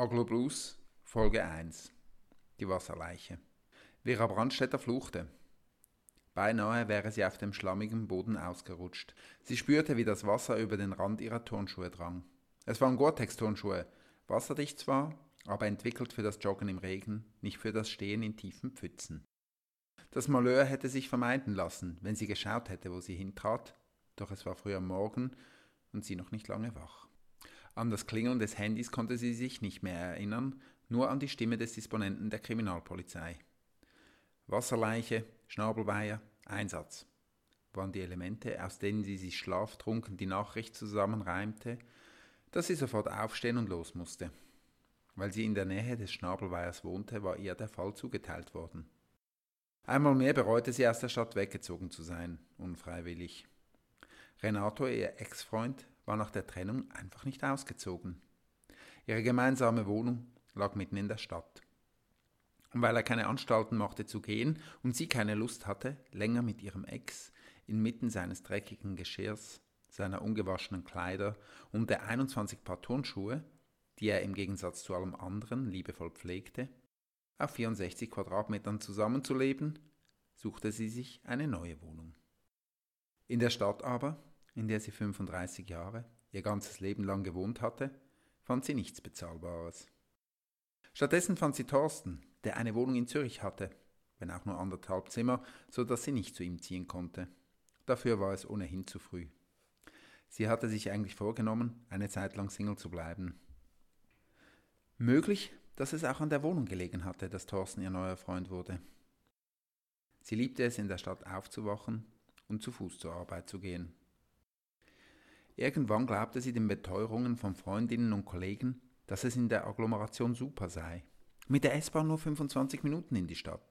Aglo Blues, Folge 1 Die Wasserleiche Vera Brandstätter fluchte. Beinahe wäre sie auf dem schlammigen Boden ausgerutscht. Sie spürte, wie das Wasser über den Rand ihrer Turnschuhe drang. Es waren Gore-Tex-Turnschuhe, wasserdicht zwar, aber entwickelt für das Joggen im Regen, nicht für das Stehen in tiefen Pfützen. Das Malheur hätte sich vermeiden lassen, wenn sie geschaut hätte, wo sie hintrat, doch es war früh am Morgen und sie noch nicht lange wach. An das Klingeln des Handys konnte sie sich nicht mehr erinnern, nur an die Stimme des Disponenten der Kriminalpolizei. Wasserleiche, Schnabelweiher, Einsatz waren die Elemente, aus denen sie sich schlaftrunken die Nachricht zusammenreimte, dass sie sofort aufstehen und los musste. Weil sie in der Nähe des Schnabelweihers wohnte, war ihr der Fall zugeteilt worden. Einmal mehr bereute sie aus der Stadt weggezogen zu sein, unfreiwillig. Renato, ihr Ex-Freund, war nach der Trennung einfach nicht ausgezogen. Ihre gemeinsame Wohnung lag mitten in der Stadt. Und weil er keine Anstalten machte zu gehen und sie keine Lust hatte, länger mit ihrem Ex inmitten seines dreckigen Geschirrs, seiner ungewaschenen Kleider und der 21 Paar Turnschuhe, die er im Gegensatz zu allem anderen liebevoll pflegte, auf 64 Quadratmetern zusammenzuleben, suchte sie sich eine neue Wohnung. In der Stadt aber in der sie 35 Jahre, ihr ganzes Leben lang gewohnt hatte, fand sie nichts Bezahlbares. Stattdessen fand sie Thorsten, der eine Wohnung in Zürich hatte, wenn auch nur anderthalb Zimmer, so dass sie nicht zu ihm ziehen konnte. Dafür war es ohnehin zu früh. Sie hatte sich eigentlich vorgenommen, eine Zeit lang Single zu bleiben. Möglich, dass es auch an der Wohnung gelegen hatte, dass Thorsten ihr neuer Freund wurde. Sie liebte es, in der Stadt aufzuwachen und zu Fuß zur Arbeit zu gehen. Irgendwann glaubte sie den Beteuerungen von Freundinnen und Kollegen, dass es in der Agglomeration super sei. Mit der S-Bahn nur 25 Minuten in die Stadt.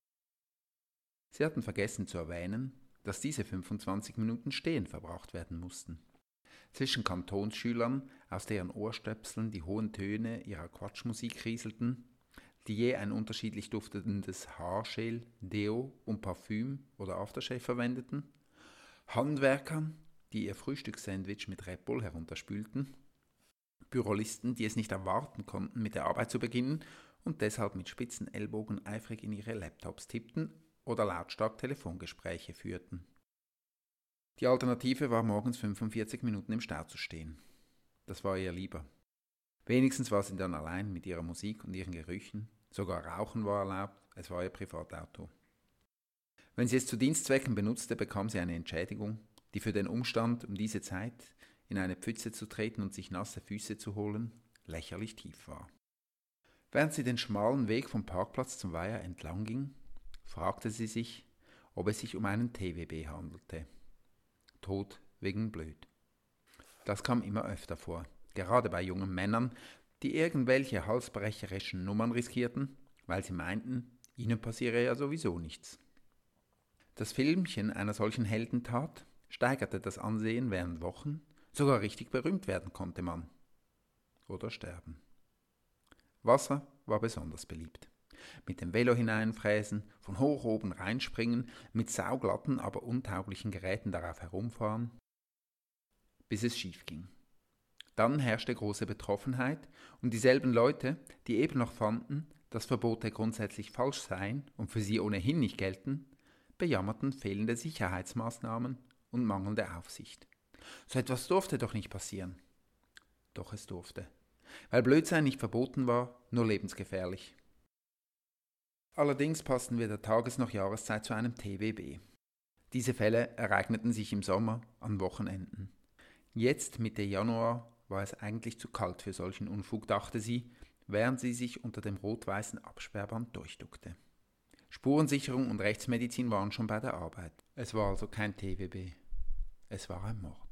Sie hatten vergessen zu erwähnen, dass diese 25 Minuten stehen verbracht werden mussten. Zwischen Kantonsschülern, aus deren Ohrstöpseln die hohen Töne ihrer Quatschmusik rieselten, die je ein unterschiedlich duftendes Haarschäl, Deo und Parfüm oder Aftershave verwendeten, Handwerkern, die ihr Frühstückssandwich mit Red Bull herunterspülten, Bürolisten, die es nicht erwarten konnten, mit der Arbeit zu beginnen und deshalb mit spitzen Ellbogen eifrig in ihre Laptops tippten oder lautstark Telefongespräche führten. Die Alternative war morgens 45 Minuten im Stau zu stehen. Das war ihr lieber. Wenigstens war sie dann allein mit ihrer Musik und ihren Gerüchen, sogar Rauchen war erlaubt, es war ihr Privatauto. Wenn sie es zu Dienstzwecken benutzte, bekam sie eine Entschädigung die für den Umstand, um diese Zeit in eine Pfütze zu treten und sich nasse Füße zu holen, lächerlich tief war. Während sie den schmalen Weg vom Parkplatz zum Weiher entlang ging, fragte sie sich, ob es sich um einen TWB handelte. Tod wegen blöd. Das kam immer öfter vor, gerade bei jungen Männern, die irgendwelche halsbrecherischen Nummern riskierten, weil sie meinten, ihnen passiere ja sowieso nichts. Das Filmchen einer solchen Heldentat steigerte das Ansehen während Wochen, sogar richtig berühmt werden konnte man. Oder sterben. Wasser war besonders beliebt. Mit dem Velo hineinfräsen, von hoch oben reinspringen, mit sauglatten, aber untauglichen Geräten darauf herumfahren, bis es schief ging. Dann herrschte große Betroffenheit und dieselben Leute, die eben noch fanden, dass Verbote grundsätzlich falsch seien und für sie ohnehin nicht gelten, bejammerten fehlende Sicherheitsmaßnahmen und mangelnde Aufsicht. So etwas durfte doch nicht passieren. Doch es durfte. Weil Blödsein nicht verboten war, nur lebensgefährlich. Allerdings passten weder Tages- noch Jahreszeit zu einem TWB. Diese Fälle ereigneten sich im Sommer an Wochenenden. Jetzt, Mitte Januar, war es eigentlich zu kalt für solchen Unfug, dachte sie, während sie sich unter dem rot-weißen Absperrband durchduckte. Spurensicherung und Rechtsmedizin waren schon bei der Arbeit. Es war also kein TWB. Es war ein Mord.